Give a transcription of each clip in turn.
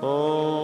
de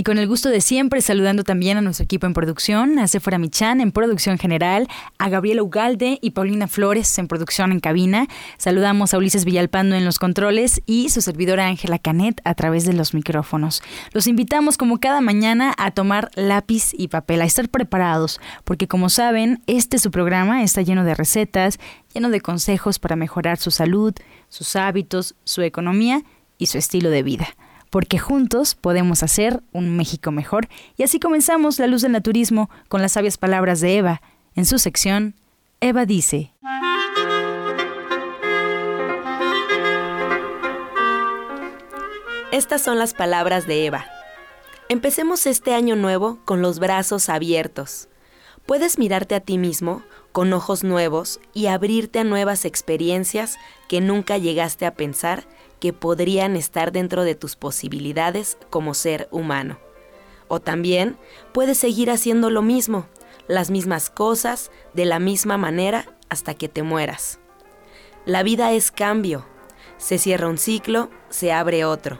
Y con el gusto de siempre, saludando también a nuestro equipo en producción, a Sephora Michan en producción general, a Gabriela Ugalde y Paulina Flores en producción en cabina. Saludamos a Ulises Villalpando en los controles y su servidora Ángela Canet a través de los micrófonos. Los invitamos como cada mañana a tomar lápiz y papel, a estar preparados, porque como saben, este su programa está lleno de recetas, lleno de consejos para mejorar su salud, sus hábitos, su economía y su estilo de vida porque juntos podemos hacer un México mejor. Y así comenzamos La Luz del Naturismo con las sabias palabras de Eva. En su sección, Eva dice. Estas son las palabras de Eva. Empecemos este año nuevo con los brazos abiertos. Puedes mirarte a ti mismo con ojos nuevos y abrirte a nuevas experiencias que nunca llegaste a pensar que podrían estar dentro de tus posibilidades como ser humano. O también puedes seguir haciendo lo mismo, las mismas cosas, de la misma manera hasta que te mueras. La vida es cambio. Se cierra un ciclo, se abre otro.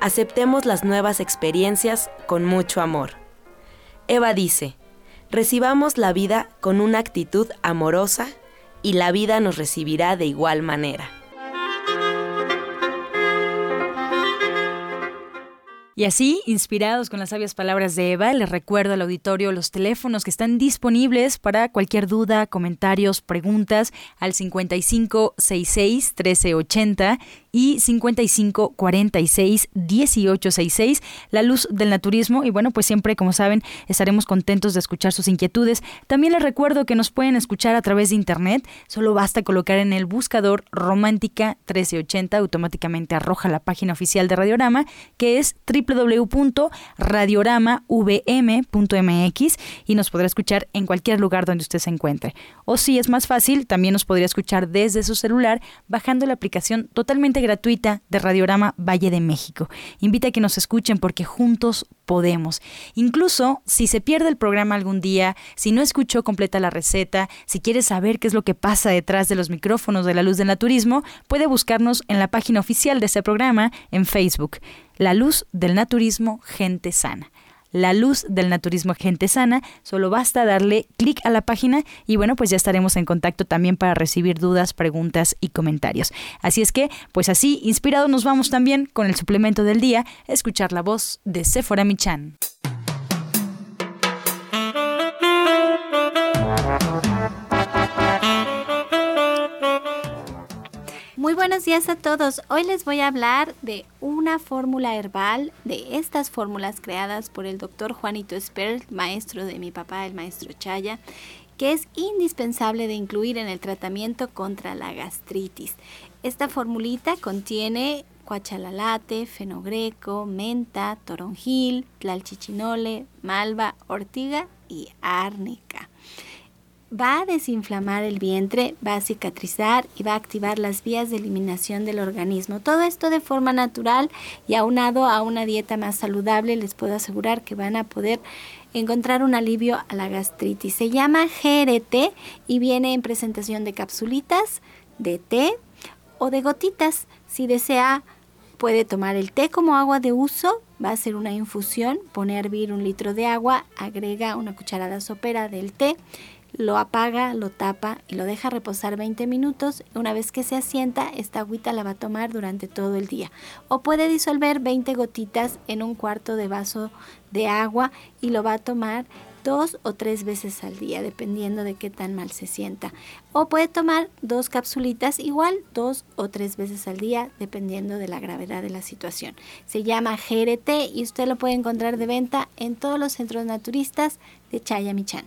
Aceptemos las nuevas experiencias con mucho amor. Eva dice, recibamos la vida con una actitud amorosa y la vida nos recibirá de igual manera. Y así, inspirados con las sabias palabras de Eva, les recuerdo al auditorio los teléfonos que están disponibles para cualquier duda, comentarios, preguntas al 5566 1380 y 5546 1866, La Luz del Naturismo. Y bueno, pues siempre, como saben, estaremos contentos de escuchar sus inquietudes. También les recuerdo que nos pueden escuchar a través de internet. Solo basta colocar en el buscador Romántica 1380, automáticamente arroja la página oficial de Radiorama, que es www.radioramavm.mx y nos podrá escuchar en cualquier lugar donde usted se encuentre. O si es más fácil, también nos podría escuchar desde su celular bajando la aplicación totalmente gratuita de Radiorama Valle de México. Invita a que nos escuchen porque juntos podemos. Incluso si se pierde el programa algún día, si no escuchó completa la receta, si quiere saber qué es lo que pasa detrás de los micrófonos de la luz del naturismo, puede buscarnos en la página oficial de este programa en Facebook, La Luz del Naturismo Gente Sana la luz del naturismo gente sana. Solo basta darle clic a la página y bueno, pues ya estaremos en contacto también para recibir dudas, preguntas y comentarios. Así es que, pues así, inspirados nos vamos también con el suplemento del día, escuchar la voz de Sephora Michan. Buenos días a todos. Hoy les voy a hablar de una fórmula herbal, de estas fórmulas creadas por el doctor Juanito Esper, maestro de mi papá, el maestro Chaya, que es indispensable de incluir en el tratamiento contra la gastritis. Esta formulita contiene cuachalalate, fenogreco, menta, toronjil, tlalchichinole, malva, ortiga y árnica va a desinflamar el vientre, va a cicatrizar y va a activar las vías de eliminación del organismo. Todo esto de forma natural y aunado a una dieta más saludable, les puedo asegurar que van a poder encontrar un alivio a la gastritis. Se llama GRT y viene en presentación de capsulitas, de té o de gotitas. Si desea, puede tomar el té como agua de uso, va a hacer una infusión, pone a hervir un litro de agua, agrega una cucharada sopera del té lo apaga, lo tapa y lo deja reposar 20 minutos. Una vez que se asienta, esta agüita la va a tomar durante todo el día. O puede disolver 20 gotitas en un cuarto de vaso de agua y lo va a tomar dos o tres veces al día, dependiendo de qué tan mal se sienta. O puede tomar dos capsulitas igual, dos o tres veces al día, dependiendo de la gravedad de la situación. Se llama GRT y usted lo puede encontrar de venta en todos los centros naturistas de Chayamichán.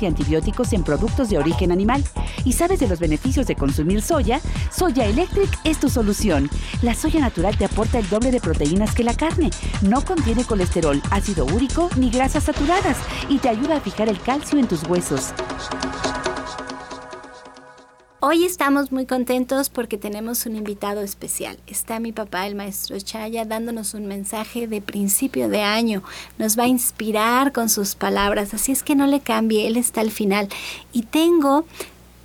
antibióticos en productos de origen animal y sabes de los beneficios de consumir soya, Soya Electric es tu solución. La soya natural te aporta el doble de proteínas que la carne, no contiene colesterol, ácido úrico ni grasas saturadas y te ayuda a fijar el calcio en tus huesos. Hoy estamos muy contentos porque tenemos un invitado especial. Está mi papá, el maestro Chaya, dándonos un mensaje de principio de año. Nos va a inspirar con sus palabras, así es que no le cambie, él está al final. Y tengo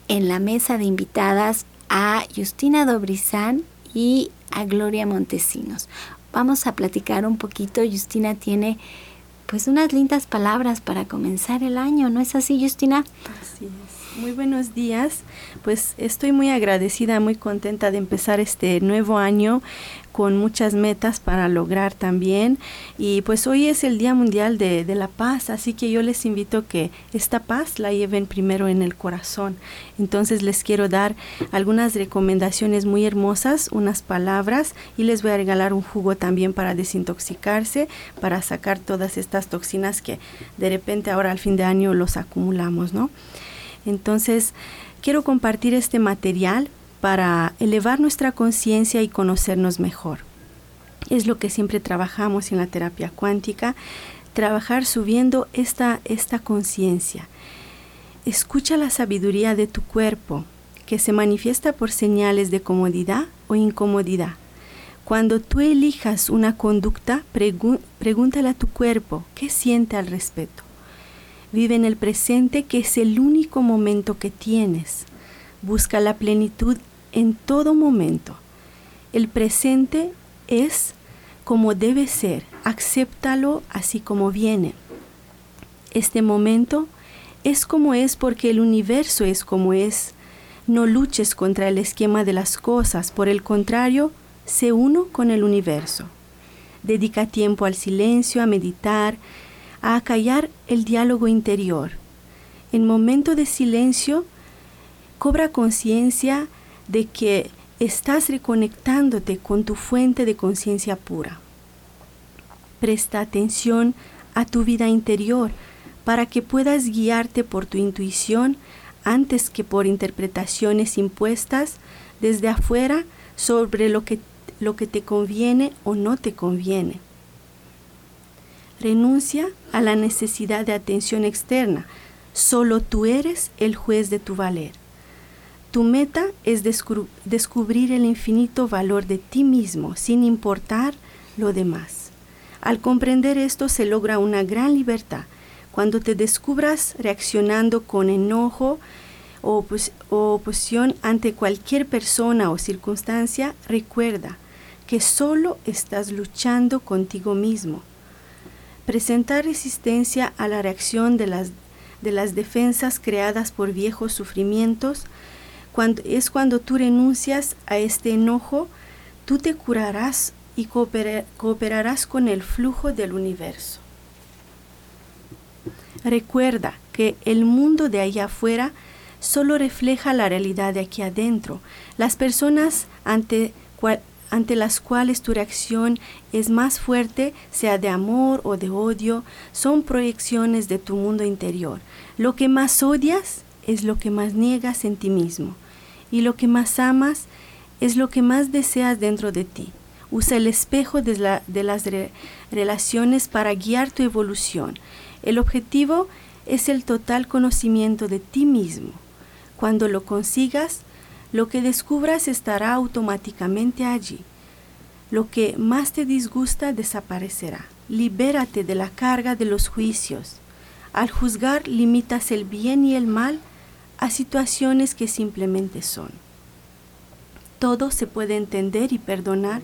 en la mesa de invitadas a Justina Dobrizán y a Gloria Montesinos. Vamos a platicar un poquito. Justina tiene pues unas lindas palabras para comenzar el año, ¿no es así, Justina? Así es. Muy buenos días. Pues estoy muy agradecida, muy contenta de empezar este nuevo año con muchas metas para lograr también. Y pues hoy es el Día Mundial de, de, la Paz, así que yo les invito que esta paz la lleven primero en el corazón. Entonces les quiero dar algunas recomendaciones muy hermosas, unas palabras y les voy a regalar un jugo también para desintoxicarse, para sacar todas estas toxinas que de repente ahora al fin de año los acumulamos, ¿no? Entonces, quiero compartir este material para elevar nuestra conciencia y conocernos mejor. Es lo que siempre trabajamos en la terapia cuántica, trabajar subiendo esta, esta conciencia. Escucha la sabiduría de tu cuerpo, que se manifiesta por señales de comodidad o incomodidad. Cuando tú elijas una conducta, pregúntale a tu cuerpo qué siente al respecto. Vive en el presente que es el único momento que tienes. Busca la plenitud en todo momento. El presente es como debe ser. Acéptalo así como viene. Este momento es como es porque el universo es como es. No luches contra el esquema de las cosas, por el contrario, sé uno con el universo. Dedica tiempo al silencio, a meditar, a acallar el diálogo interior. En momento de silencio, cobra conciencia de que estás reconectándote con tu fuente de conciencia pura. Presta atención a tu vida interior para que puedas guiarte por tu intuición antes que por interpretaciones impuestas desde afuera sobre lo que, lo que te conviene o no te conviene. Renuncia a la necesidad de atención externa. Solo tú eres el juez de tu valer. Tu meta es descubrir el infinito valor de ti mismo sin importar lo demás. Al comprender esto se logra una gran libertad. Cuando te descubras reaccionando con enojo o, oposición ante cualquier persona o circunstancia, recuerda que solo estás luchando contigo mismo Presentar resistencia a la reacción de las, de las defensas creadas por viejos sufrimientos cuando, es cuando tú renuncias a este enojo, tú te curarás y cooperarás con el flujo del universo. Recuerda que el mundo de allá afuera solo refleja la realidad de aquí adentro. Las personas ante cual, ante las cuales tu reacción es más fuerte, sea de amor o de odio, son proyecciones de tu mundo interior. Lo que más odias es lo que más niegas en ti mismo, y lo que más amas es lo que más deseas dentro de ti. Usa el espejo de, las relaciones para guiar tu evolución. El objetivo es el total conocimiento de ti mismo. Cuando lo consigas, lo que descubras estará automáticamente allí. Lo que más te disgusta desaparecerá. Libérate de la carga de los juicios. Al juzgar limitas el bien y el mal a situaciones que simplemente son. Todo se puede entender y perdonar,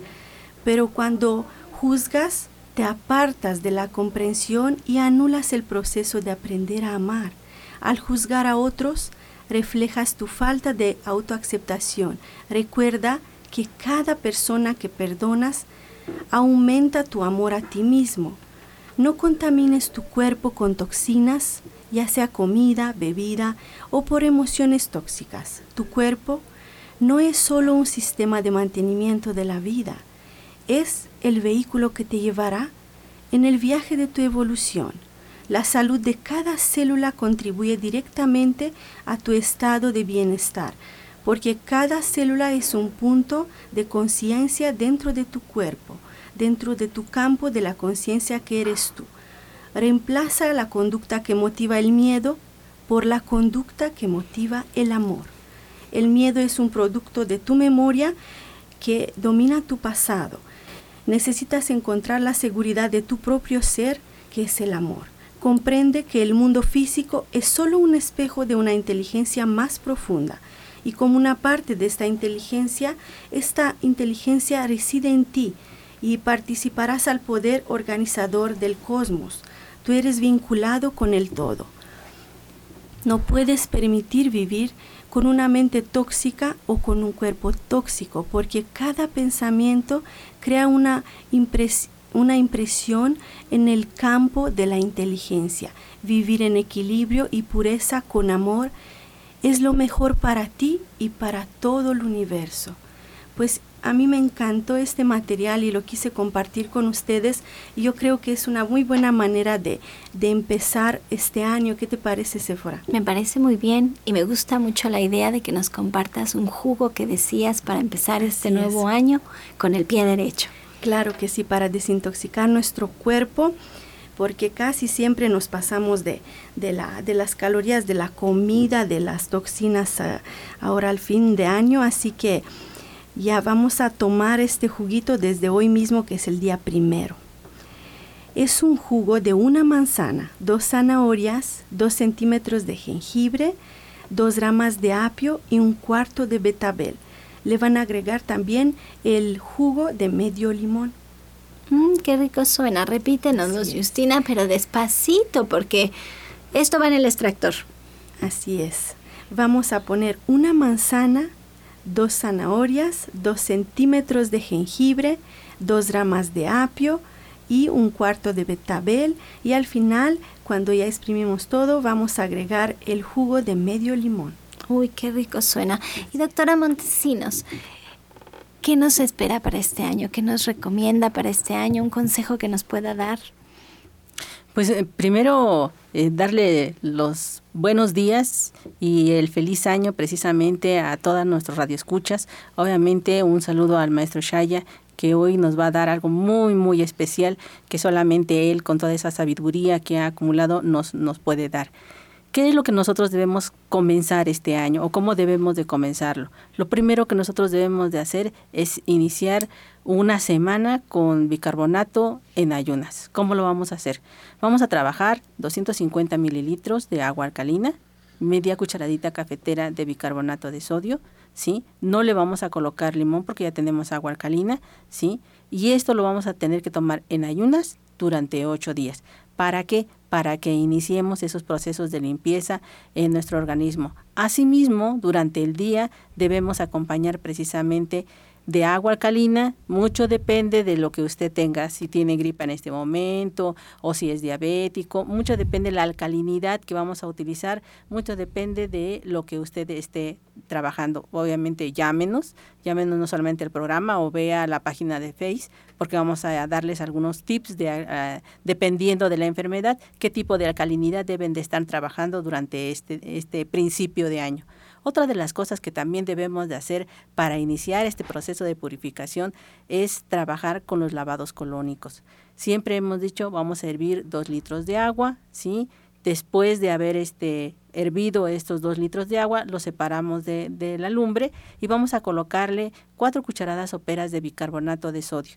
pero cuando juzgas te apartas de la comprensión y anulas el proceso de aprender a amar. Al juzgar a otros, reflejas tu falta de autoaceptación. Recuerda que cada persona que perdonas aumenta tu amor a ti mismo. No contamines tu cuerpo con toxinas, ya sea comida, bebida o por emociones tóxicas. Tu cuerpo no es solo un sistema de mantenimiento de la vida, es el vehículo que te llevará en el viaje de tu evolución. La salud de cada célula contribuye directamente a tu estado de bienestar, porque cada célula es un punto de conciencia dentro de tu cuerpo, dentro de tu campo de la conciencia que eres tú. Reemplaza la conducta que motiva el miedo por la conducta que motiva el amor. El miedo es un producto de tu memoria que domina tu pasado. Necesitas encontrar la seguridad de tu propio ser, que es el amor. Comprende que el mundo físico es solo un espejo de una inteligencia más profunda y como una parte de esta inteligencia, esta inteligencia reside en ti y participarás al poder organizador del cosmos. Tú eres vinculado con el todo. No puedes permitir vivir con una mente tóxica o con un cuerpo tóxico, porque cada pensamiento crea una, una impresión en el campo de la inteligencia. Vivir en equilibrio y pureza con amor es lo mejor para ti y para todo el universo. Pues a mí me encantó este material y lo quise compartir con ustedes y yo creo que es una muy buena manera de, empezar este año. ¿Qué te parece, Sephora? Me parece muy bien y me gusta mucho la idea de que nos compartas un jugo que decías para empezar este nuevo año con el pie derecho. Claro que sí, para desintoxicar nuestro cuerpo porque casi siempre nos pasamos de, de las calorías de la comida, de las toxinas ah, ahora al fin de año, así que ya vamos a tomar este juguito desde hoy mismo que es el día primero. Es un jugo de una manzana, dos zanahorias, dos centímetros de jengibre, dos ramas de apio y un cuarto de betabel. Le van a agregar también el jugo de medio limón. Mm, qué rico suena. Repítenos, Justina, pero despacito, porque esto va en el extractor. Así es. Vamos a poner una manzana, dos zanahorias, dos centímetros de jengibre, dos ramas de apio y un cuarto de betabel. Y al final, cuando ya exprimimos todo, vamos a agregar el jugo de medio limón. Uy, qué rico suena. Y doctora Montesinos, ¿Qué nos espera para este año? ¿Qué nos recomienda para este año? ¿Un consejo que nos pueda dar? Pues eh, primero eh, darle los buenos días y el feliz año precisamente a todas nuestras radioescuchas. Obviamente un saludo al maestro Shaya que hoy nos va a dar algo muy muy especial que solamente él con toda esa sabiduría que ha acumulado nos, nos puede dar. ¿Qué es lo que nosotros debemos comenzar este año o cómo debemos de comenzarlo? Lo primero que nosotros debemos de hacer es iniciar una semana con bicarbonato en ayunas. ¿Cómo lo vamos a hacer? Vamos a trabajar 250 mililitros de agua alcalina, media cucharadita cafetera de bicarbonato de sodio, ¿sí? No le vamos a colocar limón porque ya tenemos agua alcalina, ¿sí? Y esto lo vamos a tener que tomar en ayunas durante ocho días. ¿Para qué? Para que iniciemos esos procesos de limpieza en nuestro organismo. Asimismo, durante el día debemos acompañar precisamente de agua alcalina, mucho depende de lo que usted tenga, si tiene gripa en este momento o si es diabético, mucho depende de la alcalinidad que vamos a utilizar, mucho depende de lo que usted esté trabajando. Obviamente llámenos, llámenos no solamente al programa o vea la página de Face, porque vamos a darles algunos tips de, dependiendo de la enfermedad, qué tipo de alcalinidad deben de estar trabajando durante este, este principio de año. Otra de las cosas que también debemos de hacer para iniciar este proceso de purificación es trabajar con los lavados colónicos. Siempre hemos dicho, vamos a hervir dos litros de agua, ¿sí? Después de haber este, hervido estos dos litros de agua, los separamos de, la lumbre y vamos a colocarle cuatro cucharadas soperas de bicarbonato de sodio.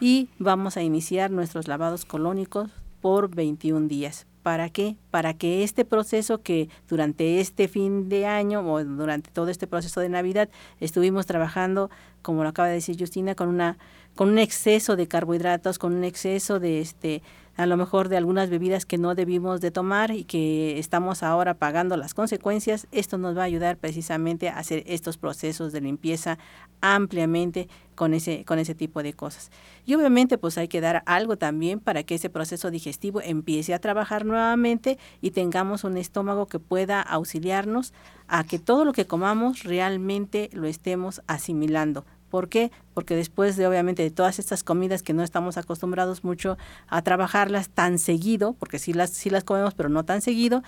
Y vamos a iniciar nuestros lavados colónicos por 21 días. ¿Para qué? Para que este proceso que durante este fin de año o durante todo este proceso de Navidad estuvimos trabajando, como lo acaba de decir Justina, con una con un exceso de carbohidratos, con un exceso de este a lo mejor de algunas bebidas que no debimos de tomar y que estamos ahora pagando las consecuencias, esto nos va a ayudar precisamente a hacer estos procesos de limpieza ampliamente con ese, con ese tipo de cosas. Y obviamente pues hay que dar algo también para que ese proceso digestivo empiece a trabajar nuevamente y tengamos un estómago que pueda auxiliarnos a que todo lo que comamos realmente lo estemos asimilando ¿Por qué? Porque después de obviamente de todas estas comidas que no estamos acostumbrados mucho a trabajarlas tan seguido, porque sí las, sí las comemos pero no tan seguido,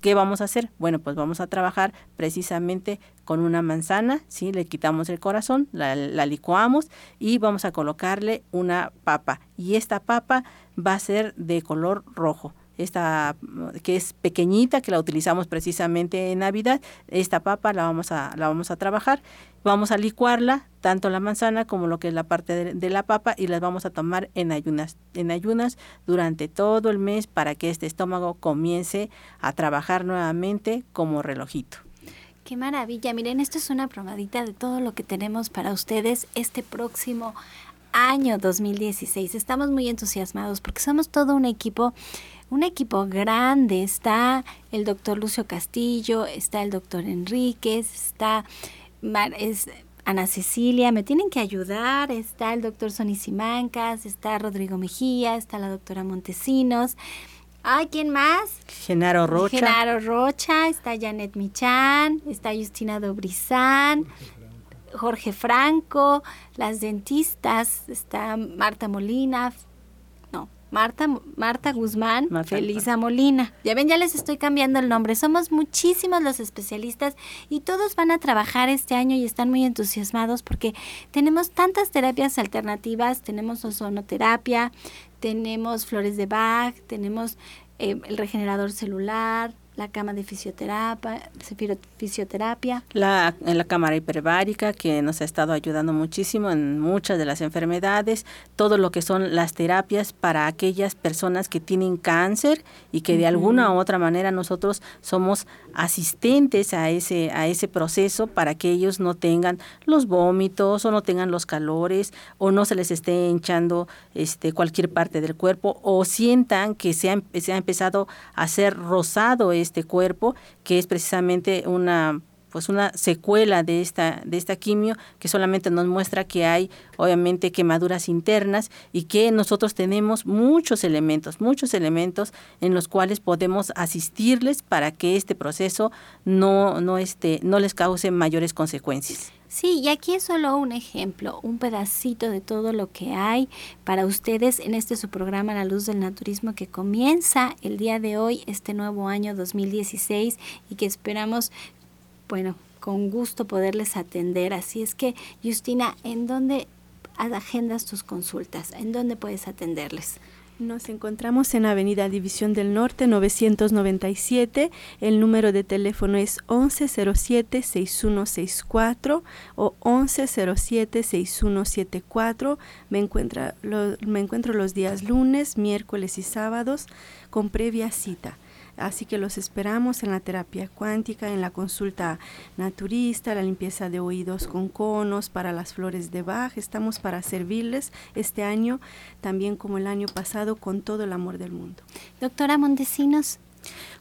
¿qué vamos a hacer? Bueno, pues vamos a trabajar precisamente con una manzana, ¿sí? Le quitamos el corazón, la, la licuamos y vamos a colocarle una papa. Y esta papa va a ser de color rojo esta que es pequeñita, que la utilizamos precisamente en Navidad. Esta papa la vamos a, la vamos a trabajar, vamos a licuarla, tanto la manzana como lo que es la parte de, de, la papa, y las vamos a tomar en ayunas, en ayunas durante todo el mes para que este estómago comience a trabajar nuevamente como relojito. Qué maravilla. Miren, esto es una probadita de todo lo que tenemos para ustedes este próximo año 2016. Estamos muy entusiasmados porque somos todo un equipo un equipo grande. Está el doctor Lucio Castillo, está el doctor Enríquez, está es Ana Cecilia, me tienen que ayudar, está el doctor Sonny Simancas, está Rodrigo Mejía, está la doctora Montesinos. Ay, ¿quién más? Genaro Rocha. Genaro Rocha, está Janet Michan, está Justina Dobrizán, Jorge Franco, las dentistas, está Marta Molina, Marta, Marta Guzmán, Felisa Molina. Ya ven, ya les estoy cambiando el nombre. Somos muchísimos los especialistas y todos van a trabajar este año y están muy entusiasmados porque tenemos tantas terapias alternativas. Tenemos ozonoterapia, tenemos flores de Bach, tenemos eh, el regenerador celular, la cama de fisioterapia, fisioterapia. La, la cámara hiperbárica que nos ha estado ayudando muchísimo en muchas de las enfermedades, todo lo que son las terapias para aquellas personas que tienen cáncer y que de alguna u otra manera nosotros somos asistentes a ese, a ese proceso para que ellos no tengan los vómitos o no tengan los calores o no se les esté hinchando este, cualquier parte del cuerpo o sientan que se ha, se ha empezado a hacer rosado este cuerpo, que es precisamente una pues una secuela de esta de esta quimio que solamente nos muestra que hay obviamente quemaduras internas y que nosotros tenemos muchos elementos, muchos elementos en los cuales podemos asistirles para que este proceso no no este no les cause mayores consecuencias. Sí, y aquí es solo un ejemplo, un pedacito de todo lo que hay para ustedes en este su programa La Luz del Naturismo que comienza el día de hoy, este nuevo año 2016 y que esperamos, bueno, con gusto poderles atender. Así es que, Justina, ¿en dónde agendas tus consultas? ¿En dónde puedes atenderles? Nos encontramos en Avenida División del Norte 997. El número de teléfono es 1107-6164 o 1107-6174. Me, lo, me encuentro los días lunes, miércoles y sábados con previa cita. Así que los esperamos en la terapia cuántica, en la consulta naturista, la limpieza de oídos con conos, para las flores de Bach. Estamos para servirles este año, también como el año pasado, con todo el amor del mundo. Doctora Montesinos.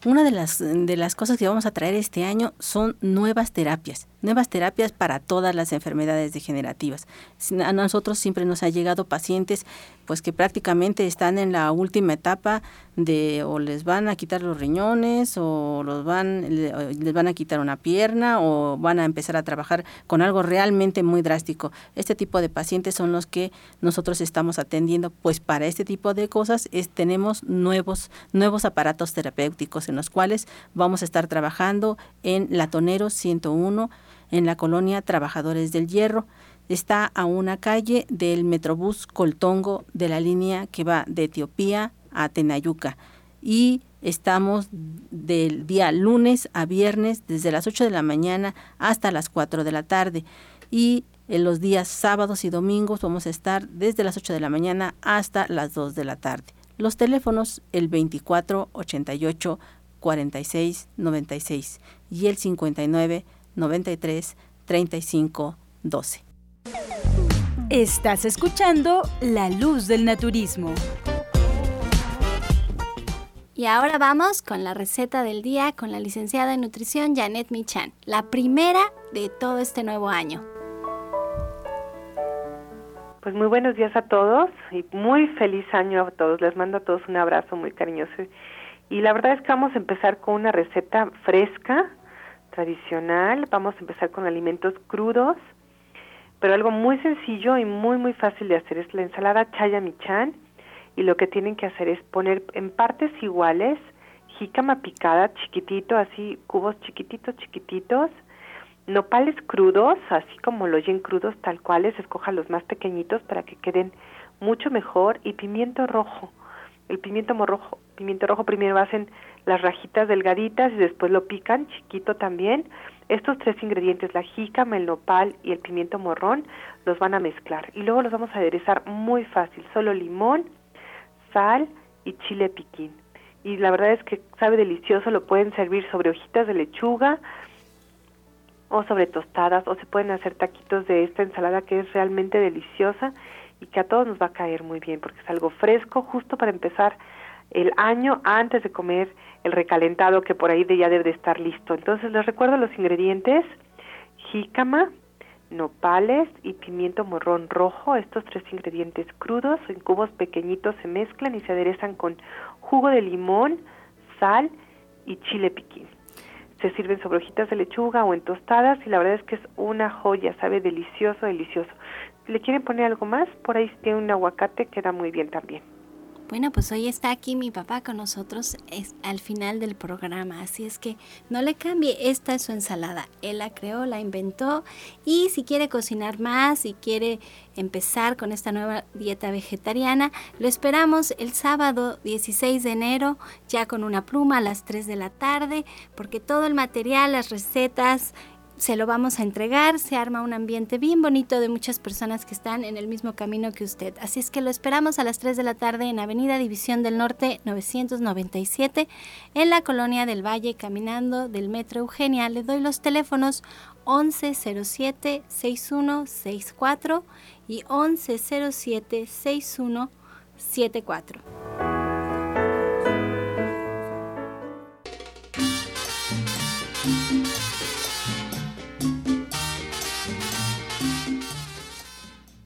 Una de las, de las cosas que vamos a traer este año son nuevas terapias nuevas terapias para todas las enfermedades degenerativas. A nosotros siempre nos ha llegado pacientes pues que prácticamente están en la última etapa de o les van a quitar los riñones o los van les van a quitar una pierna o van a empezar a trabajar con algo realmente muy drástico. Este tipo de pacientes son los que nosotros estamos atendiendo, pues para este tipo de cosas es, tenemos nuevos nuevos aparatos terapéuticos en los cuales vamos a estar trabajando en Latonero 101 en la colonia Trabajadores del Hierro está a una calle del Metrobús Coltongo de la línea que va de Etiopía a Tenayuca. Y estamos del día lunes a viernes desde las 8 de la mañana hasta las 4 de la tarde. Y en los días sábados y domingos vamos a estar desde las 8 de la mañana hasta las 2 de la tarde. Los teléfonos el 24 88 46 96 y el 59 93 35 12. Estás escuchando La Luz del Naturismo. Y ahora vamos con la receta del día con la licenciada en nutrición Janet Michan, la primera de todo este nuevo año. Pues muy buenos días a todos y muy feliz año a todos. Les mando a todos un abrazo muy cariñoso. Y la verdad es que vamos a empezar con una receta fresca, tradicional. Vamos a empezar con alimentos crudos pero algo muy sencillo y muy muy fácil de hacer es la ensalada chaya michan y lo que tienen que hacer es poner en partes iguales jícama picada chiquitito, así cubos chiquititos chiquititos, nopales crudos, así como lo oyen crudos tal cuales, escoja los más pequeñitos para que queden mucho mejor y pimiento rojo. El pimiento rojo, pimiento rojo primero hacen las rajitas delgaditas y después lo pican chiquito también. Estos tres ingredientes, la jícama, el nopal y el pimiento morrón, los van a mezclar. Y luego los vamos a aderezar muy fácil, solo limón, sal y chile piquín. Y la verdad es que sabe delicioso, lo pueden servir sobre hojitas de lechuga o sobre tostadas o se pueden hacer taquitos de esta ensalada que es realmente deliciosa y que a todos nos va a caer muy bien porque es algo fresco justo para empezar el año antes de comer el recalentado que por ahí ya debe de estar listo. Entonces les recuerdo los ingredientes, jícama, nopales y pimiento morrón rojo. Estos tres ingredientes crudos en cubos pequeñitos se mezclan y se aderezan con jugo de limón, sal y chile piquín. Se sirven sobre hojitas de lechuga o en tostadas y la verdad es que es una joya, sabe delicioso, delicioso. ¿Le quieren poner algo más? Por ahí tiene un aguacate, queda muy bien también. Bueno, pues hoy está aquí mi papá con nosotros es, al final del programa, así es que no le cambie, esta es su ensalada, él la creó, la inventó y si quiere cocinar más, si quiere empezar con esta nueva dieta vegetariana, lo esperamos el sábado 16 de enero ya con una pluma a las 3 de la tarde, porque todo el material, las recetas, se lo vamos a entregar, se arma un ambiente bien bonito de muchas personas que están en el mismo camino que usted. Así es que lo esperamos a las 3 de la tarde en Avenida División del Norte 997 en la Colonia del Valle caminando del Metro Eugenia. Le doy los teléfonos 1107 6164 y 1107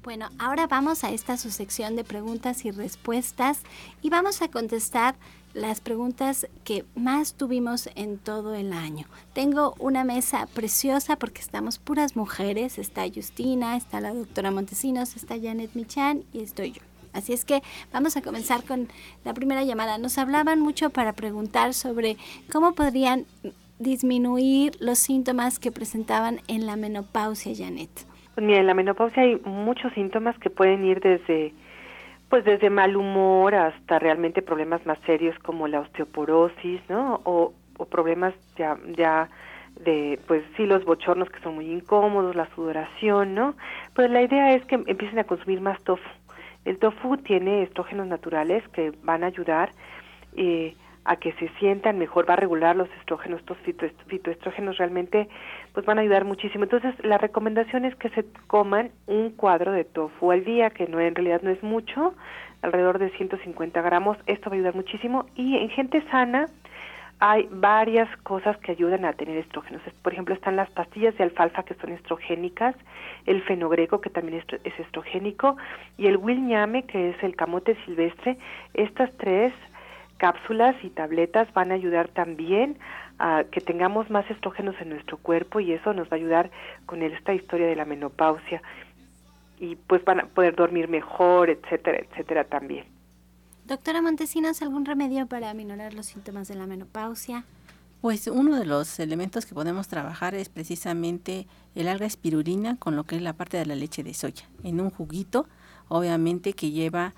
Bueno, ahora vamos a esta su sección de preguntas y respuestas y vamos a contestar las preguntas que más tuvimos en todo el año. Tengo una mesa preciosa porque estamos puras mujeres. Está Justina, está la doctora Montesinos, está Janet Michan y estoy yo. Así es que vamos a comenzar con la primera llamada. Nos hablaban mucho para preguntar sobre cómo podrían disminuir los síntomas que presentaban en la menopausia, Janet. Pues mira, en la menopausia hay muchos síntomas que pueden ir desde pues desde mal humor hasta realmente problemas más serios como la osteoporosis, ¿no? O, problemas ya ya de pues sí los bochornos que son muy incómodos, la sudoración, ¿no? Pues la idea es que empiecen a consumir más tofu. El tofu tiene estrógenos naturales que van a ayudar eh, a que se sientan mejor, va a regular los estrógenos, estos fitoestrógenos realmente pues van a ayudar muchísimo. Entonces, la recomendación es que se coman un cuadro de tofu al día, que no en realidad no es mucho, alrededor de 150 gramos. Esto va a ayudar muchísimo. Y en gente sana, hay varias cosas que ayudan a tener estrógenos. Por ejemplo, están las pastillas de alfalfa que son estrogénicas, el fenogreco que también es estrogénico y el wilñame que es el camote silvestre. Estas tres cápsulas y tabletas van a ayudar también a que tengamos más estrógenos en nuestro cuerpo y eso nos va a ayudar con esta historia de la menopausia y pues van a poder dormir mejor, etcétera, etcétera también. Doctora Montesinos, ¿algún remedio para aminorar los síntomas de la menopausia? Pues uno de los elementos que podemos trabajar es precisamente el alga espirulina con lo que es la parte de la leche de soya. En un juguito, obviamente que lleva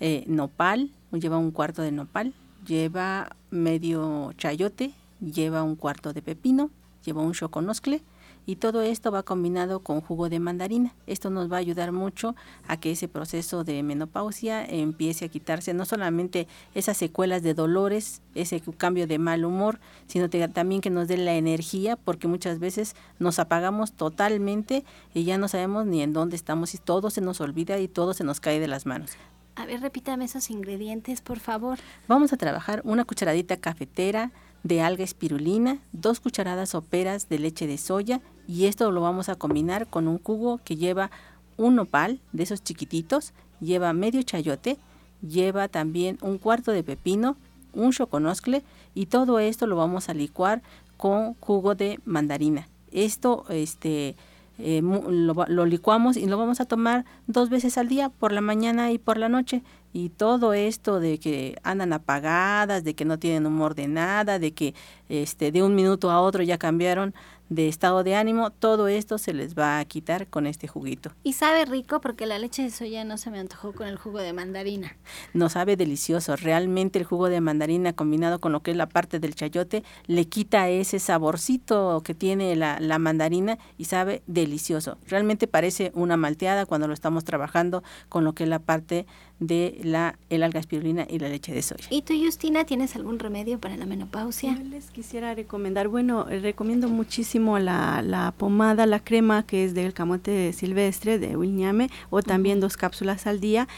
eh, nopal, lleva un cuarto de nopal, lleva medio chayote, lleva un cuarto de pepino, lleva un choconoscle y todo esto va combinado con jugo de mandarina. Esto nos va a ayudar mucho a que ese proceso de menopausia empiece a quitarse no solamente esas secuelas de dolores, ese cambio de mal humor, sino también que nos dé la energía porque muchas veces nos apagamos totalmente y ya no sabemos ni en dónde estamos y todo se nos olvida y todo se nos cae de las manos. A ver, repítame esos ingredientes, por favor. Vamos a trabajar una cucharadita cafetera de alga espirulina, dos cucharadas soperas de leche de soya y esto lo vamos a combinar con un cubo que lleva un nopal de esos chiquititos, lleva medio chayote, lleva también un cuarto de pepino, un choconoscle y todo esto lo vamos a licuar con jugo de mandarina. Esto este eh, lo, lo, licuamos y lo vamos a tomar dos veces al día, por la mañana y por la noche. Y todo esto de que andan apagadas, de que no tienen humor de nada, de que este de un minuto a otro ya cambiaron de estado de ánimo, todo esto se les va a quitar con este juguito. Y sabe rico porque la leche de soya no se me antojó con el jugo de mandarina. No sabe delicioso, realmente el jugo de mandarina combinado con lo que es la parte del chayote le quita ese saborcito que tiene la, la mandarina y sabe delicioso. Realmente parece una malteada cuando lo estamos trabajando con lo que es la parte de la el alga espirulina y la leche de soya. ¿Y tú, Justina, tienes algún remedio para la menopausia? Yo les quisiera recomendar, bueno, eh, recomiendo muchísimo la, la pomada, la crema que es del camote silvestre de Williame o también dos cápsulas al día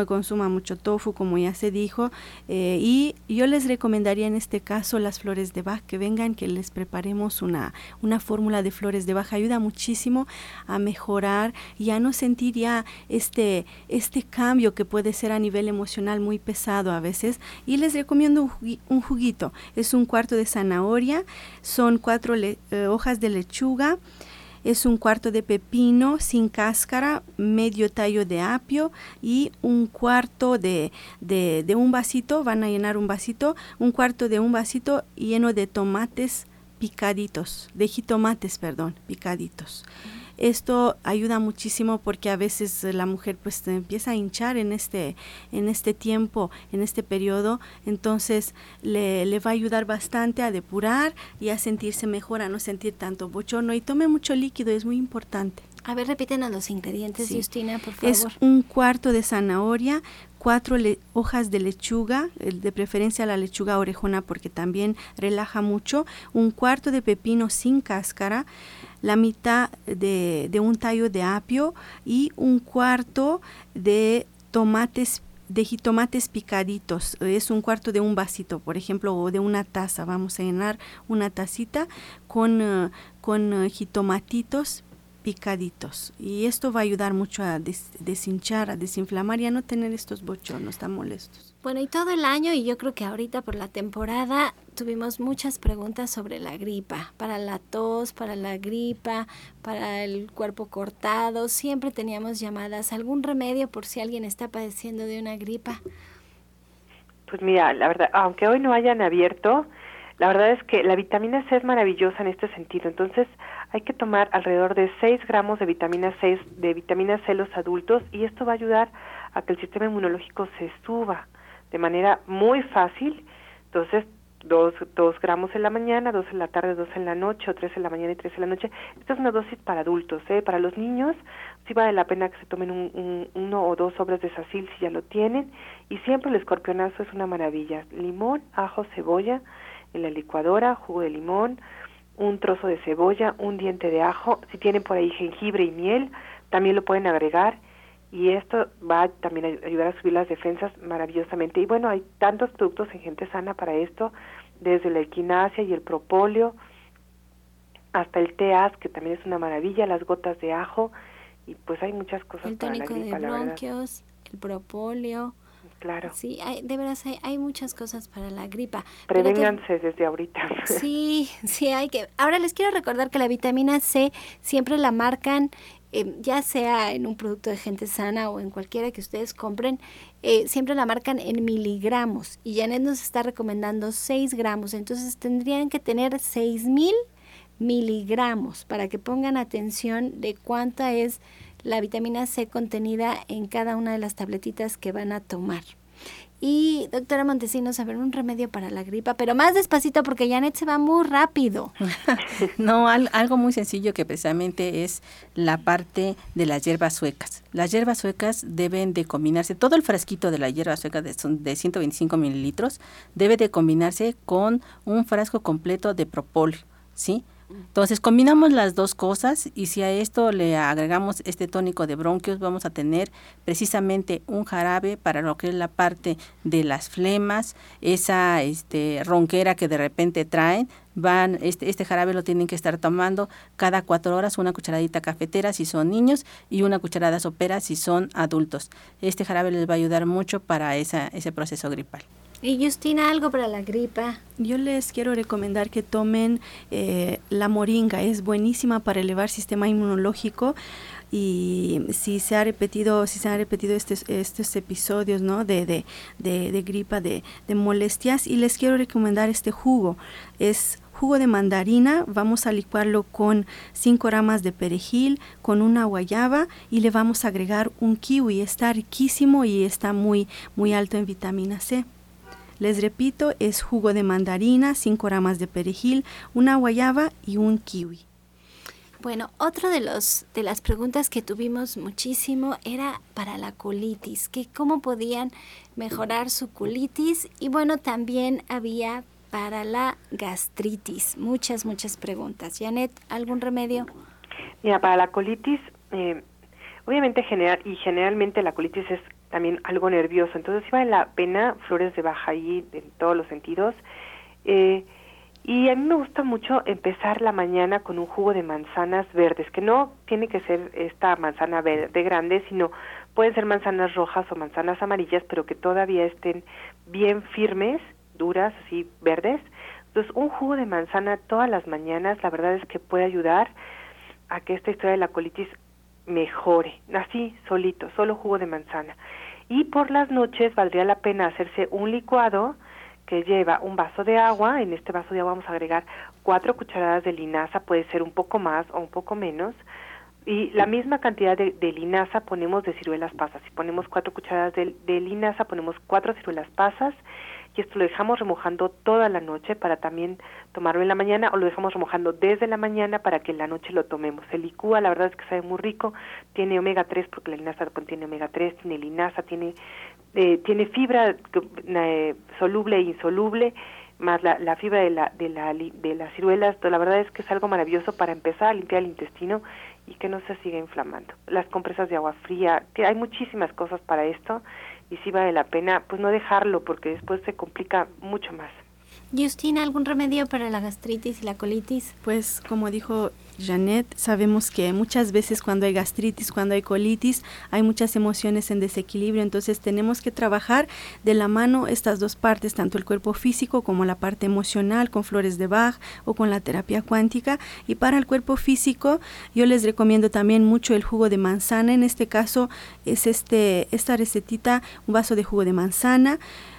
que consuma mucho tofu, como ya se dijo, eh, y yo les recomendaría en este caso las flores de Bach, que vengan, que les preparemos una, una fórmula de flores de Bach, ayuda muchísimo a mejorar y a no sentir ya este, este cambio que puede ser a nivel emocional muy pesado a veces, y les recomiendo un, juguito, es un cuarto de zanahoria, son cuatro eh, hojas de lechuga, es un cuarto de pepino sin cáscara, medio tallo de apio y un cuarto de, de, un vasito, van a llenar un vasito, un cuarto de un vasito lleno de tomates picaditos, de jitomates, perdón, picaditos. Esto ayuda muchísimo porque a veces la mujer pues empieza a hinchar en este, en este tiempo, en este periodo, entonces le, le va a ayudar bastante a depurar y a sentirse mejor, a no sentir tanto bochorno y tome mucho líquido, es muy importante. A ver, repítenos los ingredientes, Justina, por favor. Es un cuarto de zanahoria, cuatro hojas de lechuga, de preferencia la lechuga orejona porque también relaja mucho, un cuarto de pepino sin cáscara, la mitad de, un tallo de apio y un cuarto de tomates de jitomates picaditos, es un cuarto de un vasito, por ejemplo, o de una taza. Vamos a llenar una tacita con, eh, con eh, jitomatitos picaditos y esto va a ayudar mucho a deshinchar, a desinflamar y a no tener estos bochornos tan molestos. Bueno, y todo el año y yo creo que ahorita por la temporada tuvimos muchas preguntas sobre la gripa, para la tos, para la gripa, para el cuerpo cortado, siempre teníamos llamadas, algún remedio por si alguien está padeciendo de una gripa. Pues mira, la verdad, aunque hoy no hayan abierto, la verdad es que la vitamina C es maravillosa en este sentido. Entonces, hay que tomar alrededor de 6 gramos de vitamina C, de vitamina C los adultos y esto va a ayudar a que el sistema inmunológico se suba de manera muy fácil. Entonces, 2 dos, gramos en la mañana, 2 en la tarde, 2 en la noche, o 3 en la mañana y 3 en la noche. Esta es una dosis para adultos. ¿eh? Para los niños sí vale la pena que se tomen un, uno o dos sobres de sacil si ya lo tienen. Y siempre el escorpionazo es una maravilla. Limón, ajo, cebolla en la licuadora, jugo de limón, un trozo de cebolla, un diente de ajo. Si tienen por ahí jengibre y miel, también lo pueden agregar y esto va también a ayudar a subir las defensas maravillosamente. Y bueno, hay tantos productos en gente sana para esto, desde la equinacia y el propóleo, hasta el teas, que también es una maravilla, las gotas de ajo, y pues hay muchas cosas el tónico para la gripa, de bronquios, el propóleo. Claro. Sí, hay, de veras hay, hay, muchas cosas para la gripa. Prevénganse desde ahorita. Sí, sí, hay que... Ahora les quiero recordar que la vitamina C siempre la marcan, eh, ya sea en un producto de gente sana o en cualquiera que ustedes compren, eh, siempre la marcan en miligramos. Y Janet nos está recomendando 6 gramos, entonces tendrían que tener 6 mil miligramos para que pongan atención de cuánta es la vitamina C contenida en cada una de las tabletitas que van a tomar. Y doctora Montesinos, a ver, un remedio para la gripa, pero más despacito porque Janet se va muy rápido. no, algo muy sencillo que precisamente es la parte de las hierbas suecas. Las hierbas suecas deben de combinarse, todo el frasquito de la hierba sueca de, de 125 mililitros debe de combinarse con un frasco completo de propóleo, ¿sí? Entonces combinamos las dos cosas y si a esto le agregamos este tónico de bronquios vamos a tener precisamente un jarabe para lo que es la parte de las flemas, esa este, ronquera que de repente traen, van este, este jarabe lo tienen que estar tomando cada cuatro horas una cucharadita cafetera si son niños y una cucharada sopera si son adultos. Este jarabe les va a ayudar mucho para esa, ese proceso gripal. Y Justina, algo para la gripa. Yo les quiero recomendar que tomen eh, la moringa, es buenísima para elevar sistema inmunológico y si se ha repetido si se han repetido estos, estos episodios ¿no? de, de, de, gripa de, de, molestias. Y les quiero recomendar este jugo. Es jugo de mandarina. Vamos a licuarlo con 5 ramas de perejil con una guayaba y le vamos a agregar un kiwi. Está riquísimo y está muy muy alto en vitamina C les repito, es jugo de mandarina, 5 ramas de perejil, una guayaba y un kiwi. Bueno, otro de los de las preguntas que tuvimos muchísimo era para la colitis, que cómo podían mejorar su colitis y bueno, también había para la gastritis, muchas muchas preguntas. Janet, ¿algún remedio? Mira, para la colitis eh, obviamente general y generalmente la colitis es también algo nervioso. Entonces sí vale la pena flores de baja ahí en todos los sentidos. Eh, y a mí me gusta mucho empezar la mañana con un jugo de manzanas verdes, que no tiene que ser esta manzana verde grande, sino pueden ser manzanas rojas o manzanas amarillas, pero que todavía estén bien firmes, duras, así verdes. Entonces, un jugo de manzana todas las mañanas, la verdad es que puede ayudar a que esta historia de la colitis mejore, así, solito, solo jugo de manzana y por las noches valdría la pena hacerse un licuado que lleva un vaso de agua, en este vaso de agua vamos a agregar cuatro cucharadas de linaza, puede ser un poco más o un poco menos, y la misma cantidad de, linaza ponemos de ciruelas pasas. Si ponemos cuatro cucharadas de, de linaza, ponemos cuatro ciruelas pasas y esto lo dejamos remojando toda la noche para también tomarlo en la mañana o lo dejamos remojando desde la mañana para que en la noche lo tomemos. El licúa, la verdad es que sabe muy rico, tiene omega 3 porque la linaza contiene omega 3, tiene linaza, tiene, eh, tiene fibra eh, soluble e insoluble, más la, la fibra de, la, de, la, de las ciruelas, la verdad es que es algo maravilloso para empezar a limpiar el intestino y que no se siga inflamando. Las compresas de agua fría, hay muchísimas cosas para esto y si vale la pena pues no dejarlo porque después se complica mucho más. Justina, ¿algún remedio para la gastritis y la colitis? Pues como dijo Janet, sabemos que muchas veces cuando hay gastritis, cuando hay colitis, hay muchas emociones en desequilibrio, entonces tenemos que trabajar de la mano estas dos partes, tanto el cuerpo físico como la parte emocional con flores de Bach o con la terapia cuántica. Y para el cuerpo físico, yo les recomiendo también mucho el jugo de manzana, en este caso es este esta recetita, un vaso de jugo de manzana,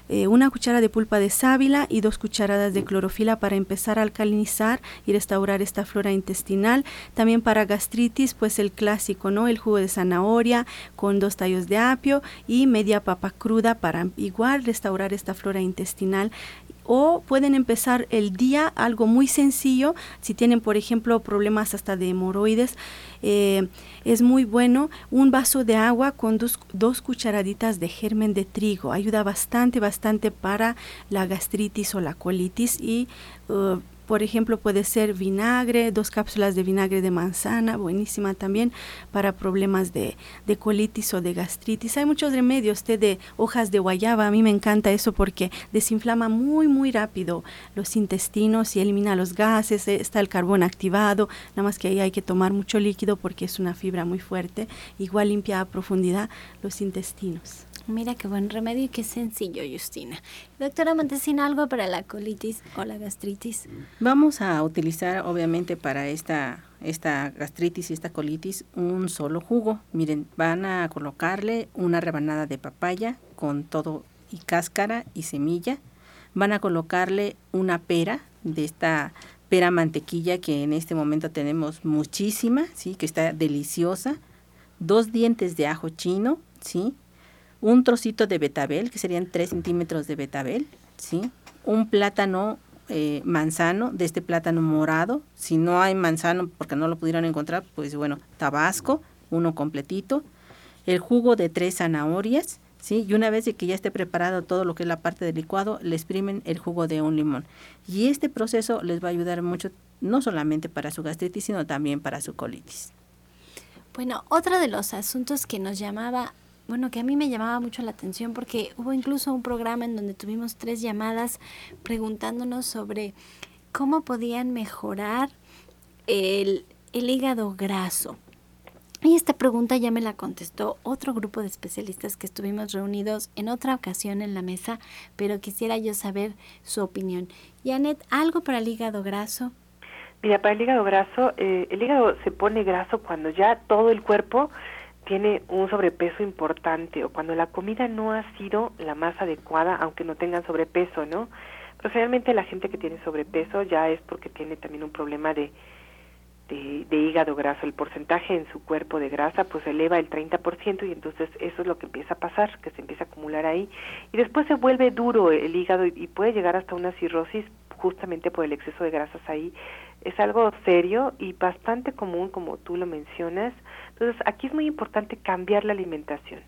eh, una cuchara de pulpa de sábila y dos cucharadas de clorofila para empezar a alcalinizar y restaurar esta flora intestinal. También para gastritis, pues el clásico, ¿no? El jugo de zanahoria con dos tallos de apio y media papa cruda para igual restaurar esta flora intestinal o pueden empezar el día algo muy sencillo. Si tienen por ejemplo problemas hasta de hemorroides eh, es muy bueno un vaso de agua con dos, dos, cucharaditas de germen de trigo. Ayuda bastante bastante para la gastritis o la colitis y uh, por ejemplo, puede ser vinagre, dos cápsulas de vinagre de manzana, buenísima también para problemas de, de colitis o de gastritis. Hay muchos remedios, té de hojas de guayaba, a mí me encanta eso porque desinflama muy, muy rápido los intestinos y elimina los gases, eh, está el carbón activado, nada más que ahí hay que tomar mucho líquido porque es una fibra muy fuerte, igual limpia a profundidad los intestinos. Mira qué buen remedio y qué sencillo, Justina. Doctora Montesina, ¿algo para la colitis o la gastritis? Vamos a utilizar, obviamente, para esta, esta gastritis y esta colitis un solo jugo. Miren, van a colocarle una rebanada de papaya con todo y cáscara y semilla. Van a colocarle una pera de esta pera mantequilla que en este momento tenemos muchísima, ¿sí? Que está deliciosa. Dos dientes de ajo chino, ¿sí? Un trocito de betabel, que serían 3 centímetros de betabel, ¿sí? un plátano eh, manzano, de este plátano morado, si no hay manzano porque no lo pudieron encontrar, pues bueno, tabasco, uno completito, el jugo de tres zanahorias, ¿sí? Y una vez que ya esté preparado todo lo que es la parte del licuado, le exprimen el jugo de un limón. Y este proceso les va a ayudar mucho, no solamente para su gastritis, sino también para su colitis. Bueno, otro de los asuntos que nos llamaba bueno, que a mí me llamaba mucho la atención porque hubo incluso un programa en donde tuvimos tres llamadas preguntándonos sobre cómo podían mejorar el, el hígado graso. Y esta pregunta ya me la contestó otro grupo de especialistas que estuvimos reunidos en otra ocasión en la mesa, pero quisiera yo saber su opinión. Janet, ¿algo para el hígado graso? Mira, para el hígado graso, eh, el hígado se pone graso cuando ya todo el cuerpo tiene un sobrepeso importante o cuando la comida no ha sido la más adecuada, aunque no tengan sobrepeso, ¿no? Pero generalmente la gente que tiene sobrepeso ya es porque tiene también un problema de, de, hígado graso. El porcentaje en su cuerpo de grasa pues eleva el 30% y entonces eso es lo que empieza a pasar, que se empieza a acumular ahí. Y después se vuelve duro el hígado y puede llegar hasta una cirrosis justamente por el exceso de grasas ahí. Es algo serio y bastante común, como tú lo mencionas. Entonces, aquí es muy importante cambiar la alimentación.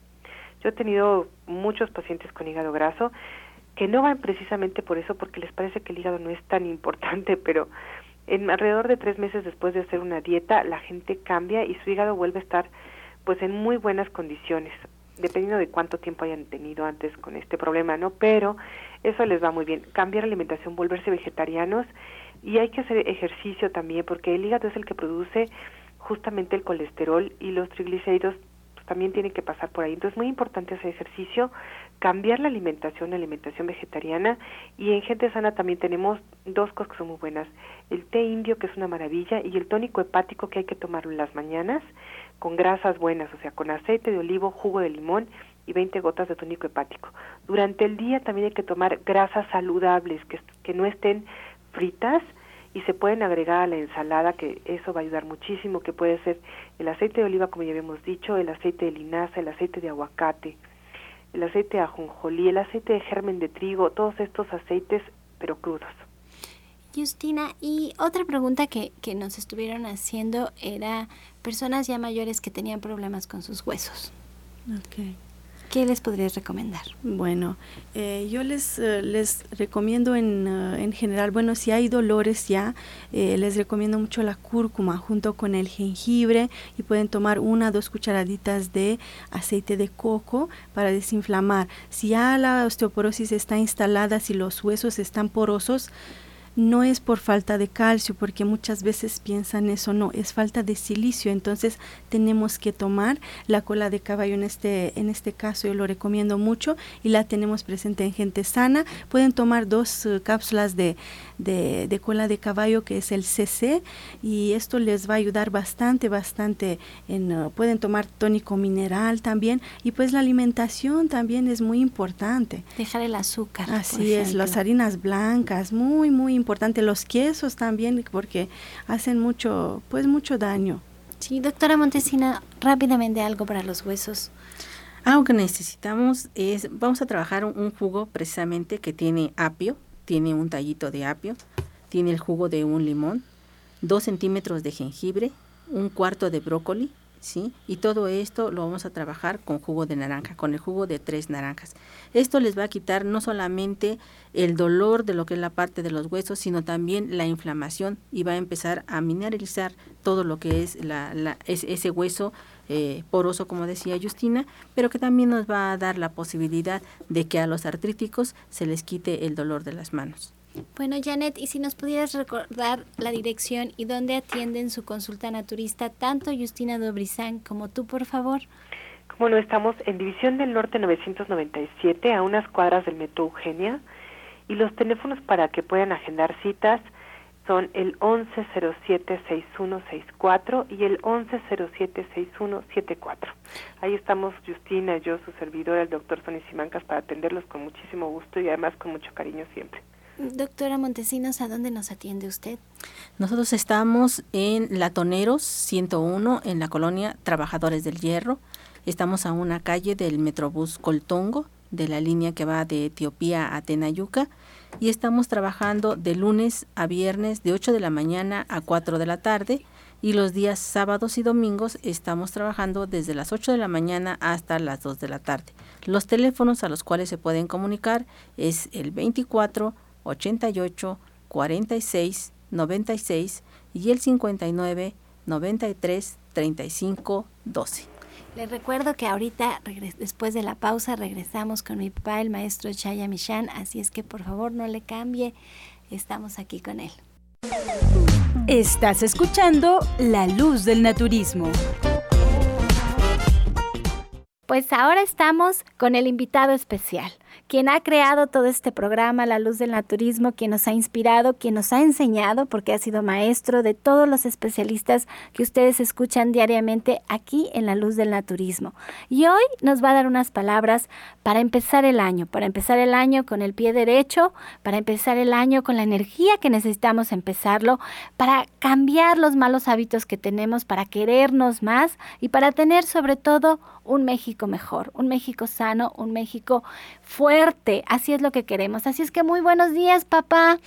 Yo he tenido muchos pacientes con hígado graso que no van precisamente por eso, porque les parece que el hígado no es tan importante, pero en alrededor de tres meses después de hacer una dieta, la gente cambia y su hígado vuelve a estar pues en muy buenas condiciones, dependiendo de cuánto tiempo hayan tenido antes con este problema, ¿no? Pero eso les va muy bien. Cambiar la alimentación, volverse vegetarianos y hay que hacer ejercicio también, porque el hígado es el que produce justamente el colesterol y los triglicéridos pues, también tienen que pasar por ahí. Entonces es muy importante hacer ejercicio, cambiar la alimentación, la alimentación vegetariana y en gente sana también tenemos dos cosas que son muy buenas. El té indio que es una maravilla y el tónico hepático que hay que tomarlo en las mañanas con grasas buenas, o sea, con aceite de olivo, jugo de limón y 20 gotas de tónico hepático. Durante el día también hay que tomar grasas saludables que, que no estén fritas y se pueden agregar a la ensalada, que eso va a ayudar muchísimo, que puede ser el aceite de oliva, como ya habíamos dicho, el aceite de linaza, el aceite de aguacate, el aceite de ajonjolí, el aceite de germen de trigo, todos estos aceites, pero crudos. Justina, y otra pregunta que, que nos estuvieron haciendo era personas ya mayores que tenían problemas con sus huesos. Okay. ¿Qué les podrías recomendar? Bueno, eh, yo les, uh, les recomiendo en, uh, en, general, bueno, si hay dolores ya, eh, les recomiendo mucho la cúrcuma junto con el jengibre y pueden tomar una o dos cucharaditas de aceite de coco para desinflamar. Si ya la osteoporosis está instalada, si los huesos están porosos, no es por falta de calcio, porque muchas veces piensan eso, no, es falta de silicio, entonces tenemos que tomar la cola de caballo en este, en este caso yo lo recomiendo mucho y la tenemos presente en gente sana, pueden tomar dos uh, cápsulas de, de, de, cola de caballo que es el CC y esto les va a ayudar bastante, bastante, en, uh, pueden tomar tónico mineral también y pues la alimentación también es muy importante. Dejar el azúcar. Así es, las harinas blancas, muy, muy importante importante los quesos también porque hacen mucho pues mucho daño. Sí doctora Montesina rápidamente algo para los huesos. Algo que necesitamos es vamos a trabajar un jugo precisamente que tiene apio tiene un tallito de apio tiene el jugo de un limón dos centímetros de jengibre un cuarto de brócoli ¿sí? Y todo esto lo vamos a trabajar con jugo de naranja, con el jugo de tres naranjas. Esto les va a quitar no solamente el dolor de lo que es la parte de los huesos, sino también la inflamación y va a empezar a mineralizar todo lo que es la, ese hueso eh, poroso, como decía Justina, pero que también nos va a dar la posibilidad de que a los artríticos se les quite el dolor de las manos. Bueno, Janet, y si nos pudieras recordar la dirección y dónde atienden su consulta naturista, tanto Justina Dobrizán como tú, por favor. Bueno, estamos en División del Norte 997, a unas cuadras del Metro Eugenia, y los teléfonos para que puedan agendar citas son el 1107-6164 y el 1107-6174. Ahí estamos Justina, yo, su servidora, el doctor Sonny Simancas, para atenderlos con muchísimo gusto y además con mucho cariño siempre. Doctora Montesinos, ¿a dónde nos atiende usted? Nosotros estamos en Latoneros 101, en la colonia Trabajadores del Hierro. Estamos a una calle del Metrobús Coltongo, de la línea que va de Etiopía a Tenayuca. Y estamos trabajando de lunes a viernes de 8 de la mañana a 4 de la tarde. Y los días sábados y domingos estamos trabajando desde las 8 de la mañana hasta las 2 de la tarde. Los teléfonos a los cuales se pueden comunicar es el 24 88 46 96 y el 59 93 35 12. Les recuerdo que ahorita, después de la pausa, regresamos con mi papá, el maestro Chaya Michan, así es que por favor no le cambie, estamos aquí con él. Estás escuchando La Luz del Naturismo. Pues ahora estamos con el invitado especial quien ha creado todo este programa, La Luz del Naturismo, quien nos ha inspirado, quien nos ha enseñado, porque ha sido maestro de todos los especialistas que ustedes escuchan diariamente aquí en La Luz del Naturismo. Y hoy nos va a dar unas palabras para empezar el año, para empezar el año con el pie derecho, para empezar el año con la energía que necesitamos empezarlo, para cambiar los malos hábitos que tenemos, para querernos más y para tener sobre todo un México mejor, un México sano, un México fuerte. Así es lo que queremos. Así es que muy buenos días, papá.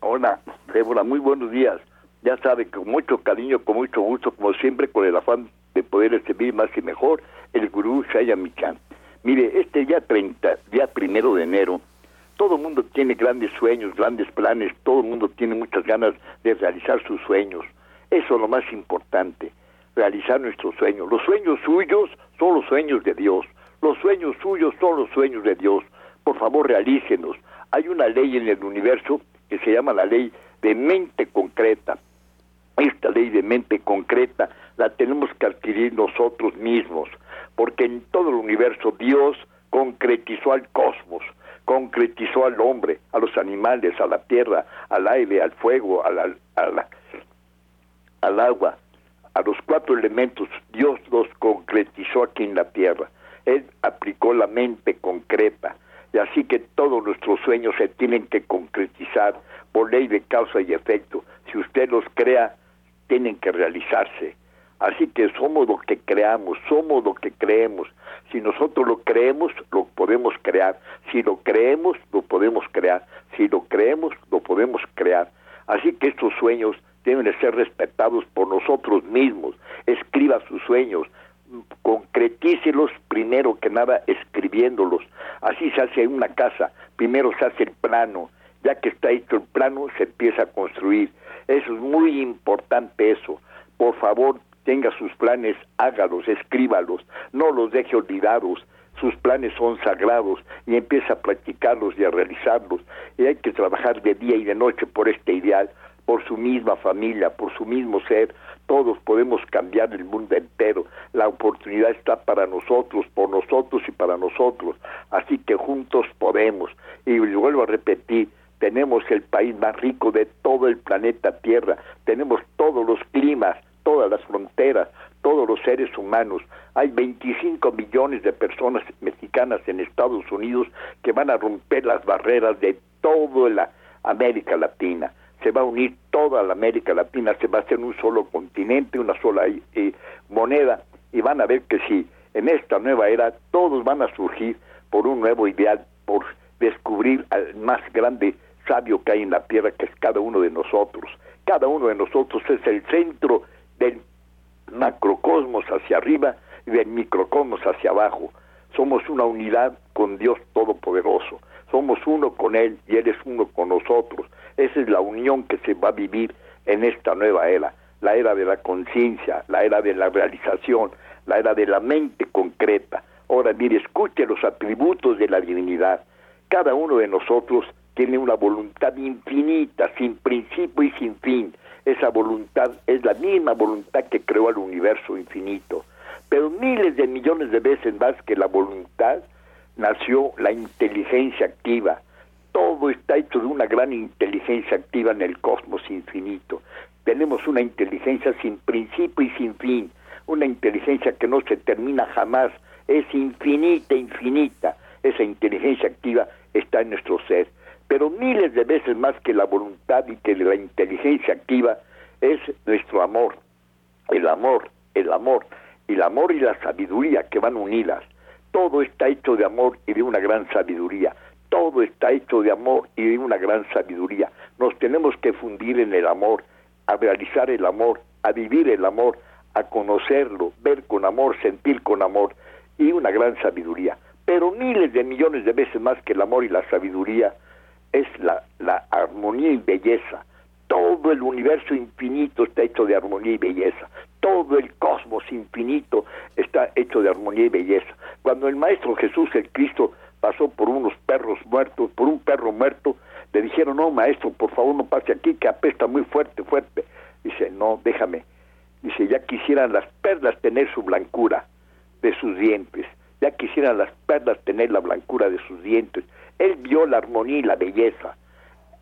Hola, Débora, muy buenos días. Ya sabe, con mucho cariño, con mucho gusto, como siempre, con el afán de poder servir más y mejor, el gurú Shaya Michan. Mire, este día 30, día primero de enero, todo el mundo tiene grandes sueños, grandes planes, todo el mundo tiene muchas ganas de realizar sus sueños. Eso es lo más importante realizar nuestros sueños. Los sueños suyos son los sueños de Dios. Los sueños suyos son los sueños de Dios. Por favor, realícenos. Hay una ley en el universo que se llama la ley de mente concreta. Esta ley de mente concreta la tenemos que adquirir nosotros mismos, porque en todo el universo Dios concretizó al cosmos, concretizó al hombre, a los animales, a la tierra, al aire, al fuego, al, agua, a los cuatro elementos, Dios los concretizó aquí en la tierra. Él aplicó la mente concreta. Y así que todos nuestros sueños se tienen que concretizar por ley de causa y efecto. Si usted los crea, tienen que realizarse. Así que somos lo que creamos, somos lo que creemos. Si nosotros lo creemos, lo podemos crear. Si lo creemos, lo podemos crear. Si lo creemos, lo podemos crear. Así que estos sueños deben de ser respetados por nosotros mismos. Escriba sus sueños, concretícelos primero que nada escribiéndolos. Así se hace una casa, primero se hace el plano, ya que está hecho el plano se empieza a construir. Eso es muy importante eso. Por favor, tenga sus planes, hágalos, escríbalos, no los deje olvidados. Sus planes son sagrados y empieza a practicarlos y a realizarlos. Y hay que trabajar de día y de noche por este ideal por su misma familia, por su mismo ser. Todos podemos cambiar el mundo entero. La oportunidad está para nosotros, por nosotros y para nosotros. Así que juntos podemos. Y vuelvo a repetir, tenemos el país más rico de todo el planeta Tierra. Tenemos todos los climas, todas las fronteras, todos los seres humanos. Hay 25 millones de personas mexicanas en Estados Unidos que van a romper las barreras de toda la América Latina se va a unir toda la América Latina, se va a hacer un solo continente, una sola eh, moneda, y van a ver que si en esta nueva era todos van a surgir por un nuevo ideal, por descubrir al más grande sabio que hay en la tierra, que es cada uno de nosotros. Cada uno de nosotros es el centro del macrocosmos hacia arriba y del microcosmos hacia abajo. Somos una unidad con Dios Todopoderoso. Somos uno con Él y Él es uno con nosotros. Esa es la unión que se va a vivir en esta nueva era, la era de la conciencia, la era de la realización, la era de la mente concreta. Ahora, mire, escuche los atributos de la divinidad. Cada uno de nosotros tiene una voluntad infinita, sin principio y sin fin. Esa voluntad es la misma voluntad que creó al universo infinito. Pero miles de millones de veces más que la voluntad, nació la inteligencia activa. Todo está hecho de una gran inteligencia activa en el cosmos infinito. Tenemos una inteligencia sin principio y sin fin, una inteligencia que no se termina jamás, es infinita, infinita. Esa inteligencia activa está en nuestro ser. Pero miles de veces más que la voluntad y que la inteligencia activa es nuestro amor. El amor, el amor, el amor y la sabiduría que van unidas. Todo está hecho de amor y de una gran sabiduría. Todo está hecho de amor y de una gran sabiduría. Nos tenemos que fundir en el amor, a realizar el amor, a vivir el amor, a conocerlo, ver con amor, sentir con amor y una gran sabiduría. Pero miles de millones de veces más que el amor y la sabiduría es la, la armonía y belleza. Todo el universo infinito está hecho de armonía y belleza. Todo el cosmos infinito está hecho de armonía y belleza. Cuando el Maestro Jesús, el Cristo, pasó por unos perros muertos, por un perro muerto, le dijeron, no, Maestro, por favor no pase aquí, que apesta muy fuerte, fuerte. Dice, no, déjame. Dice, ya quisieran las perlas tener su blancura de sus dientes, ya quisieran las perlas tener la blancura de sus dientes. Él vio la armonía y la belleza.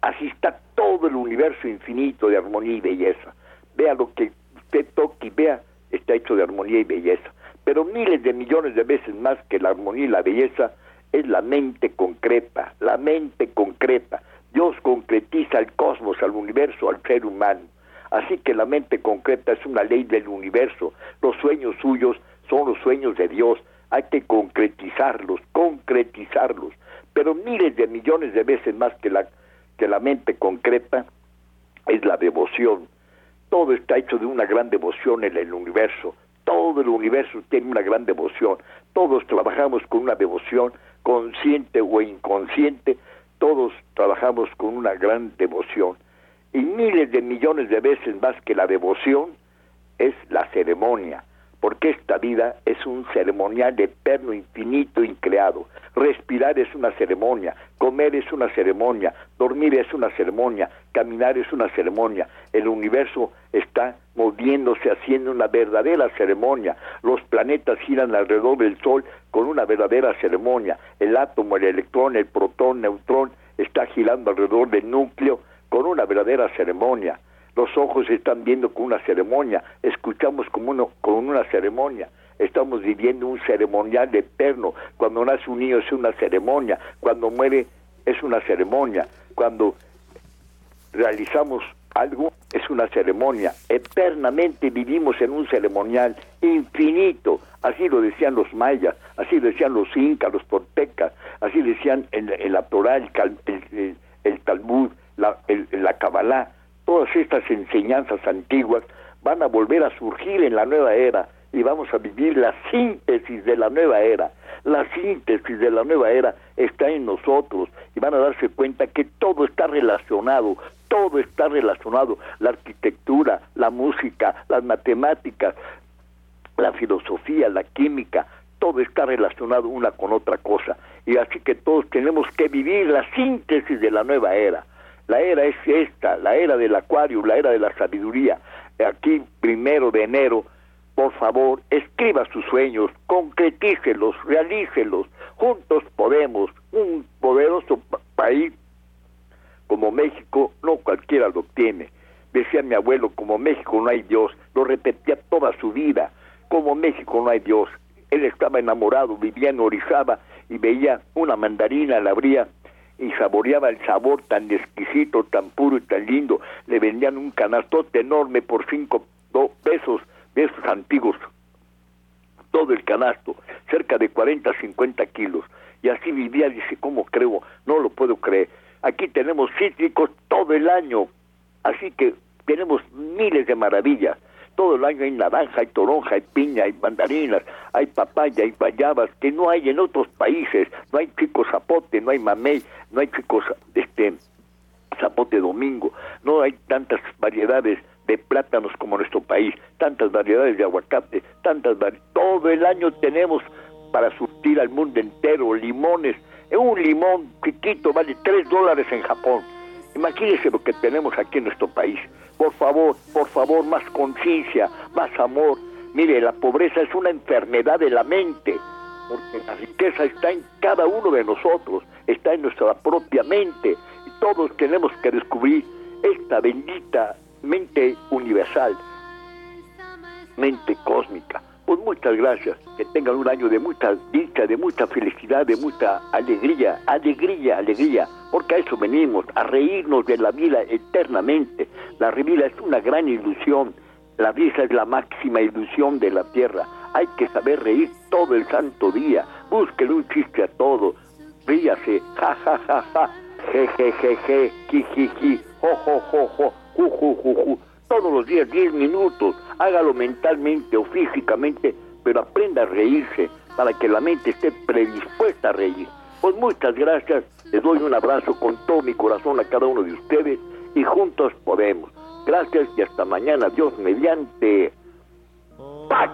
Así está todo el universo infinito de armonía y belleza. Vea lo que usted toque y vea, está hecho de armonía y belleza. Pero miles de millones de veces más que la armonía y la belleza es la mente concreta, la mente concreta. Dios concretiza el cosmos, al universo, al ser humano. Así que la mente concreta es una ley del universo. Los sueños suyos son los sueños de Dios. Hay que concretizarlos, concretizarlos. Pero miles de millones de veces más que la, que la mente concreta es la devoción. Todo está hecho de una gran devoción en el universo. Todo el universo tiene una gran devoción. Todos trabajamos con una devoción, consciente o inconsciente. Todos trabajamos con una gran devoción y miles de millones de veces más que la devoción es la ceremonia, porque esta vida es un ceremonial eterno, infinito, increado. Respirar es una ceremonia, comer es una ceremonia, dormir es una ceremonia, caminar es una ceremonia. El universo está moviéndose, haciendo una verdadera ceremonia. Los planetas giran alrededor del Sol con una verdadera ceremonia. El átomo, el electrón, el protón, el neutrón está girando alrededor del núcleo con una verdadera ceremonia. Los ojos están viendo con una ceremonia, escuchamos como uno, con una ceremonia. Estamos viviendo un ceremonial eterno. Cuando nace un niño es una ceremonia, cuando muere es una ceremonia, cuando realizamos algo es una ceremonia. Eternamente vivimos en un ceremonial infinito. Así lo decían los mayas, así lo decían los incas, los toltecas, así decían en, la Torah, el, el Talmud, la, la Kabbalah, todas estas enseñanzas antiguas van a volver a surgir en la nueva era y vamos a vivir la síntesis de la nueva era. La síntesis de la nueva era está en nosotros y van a darse cuenta que todo está relacionado, todo está relacionado, la arquitectura, la música, las matemáticas, la filosofía, la química, todo está relacionado una con otra cosa. Y así que todos tenemos que vivir la síntesis de la nueva era. La era es esta, la era del acuario, la era de la sabiduría. Aquí, primero de enero, por favor, escriba sus sueños, concretícelos, realícelos. Juntos podemos. Un poderoso país como México, no cualquiera lo tiene. Decía mi abuelo, como México no hay Dios. Lo repetía toda su vida. Como México no hay Dios. Él estaba enamorado, vivía en Orizaba y veía una mandarina, la abría y saboreaba el sabor tan exquisito, tan puro y tan lindo. Le vendían un canastote enorme por cinco pesos de esos antiguos. Todo el canasto, cerca de 40, 50 kilos. Y así vivía, dice, ¿cómo creo? No lo puedo creer. Aquí tenemos cítricos todo el año. Así que tenemos miles de maravillas. Todo el año hay naranja, hay toronja, hay piña, hay mandarinas, hay papaya, hay guayabas, que no hay en otros países. No hay chico zapote, no hay mamey, no hay chicos este zapote domingo, no hay tantas variedades de plátanos como en nuestro país, tantas variedades de aguacate, tantas variedades. Todo el año tenemos para surtir al mundo entero limones. Un limón chiquito vale 3 dólares en Japón. Imagínense lo que tenemos aquí en nuestro país. Por favor, por favor, más conciencia, más amor. Mire, la pobreza es una enfermedad de la mente, porque la riqueza está en cada uno de nosotros, está en nuestra propia mente. Y todos tenemos que descubrir esta bendita mente universal, mente cósmica. Pues muchas gracias, que tengan un año de mucha dicha, de mucha felicidad, de mucha alegría, alegría, alegría, porque a eso venimos, a reírnos de la vida eternamente. La vida es una gran ilusión, la vida es la máxima ilusión de la tierra. Hay que saber reír todo el santo día, búsquele un chiste a todo, ríase, ja, ja, ja, ja, je, je, je, je, ji, ji, ji, jo, jo, jo, jo, ju, ju, ju, ju todos los días 10 minutos, hágalo mentalmente o físicamente, pero aprenda a reírse para que la mente esté predispuesta a reír. Pues muchas gracias, les doy un abrazo con todo mi corazón a cada uno de ustedes y juntos podemos. Gracias y hasta mañana, Dios mediante. Oh. ¡Pac!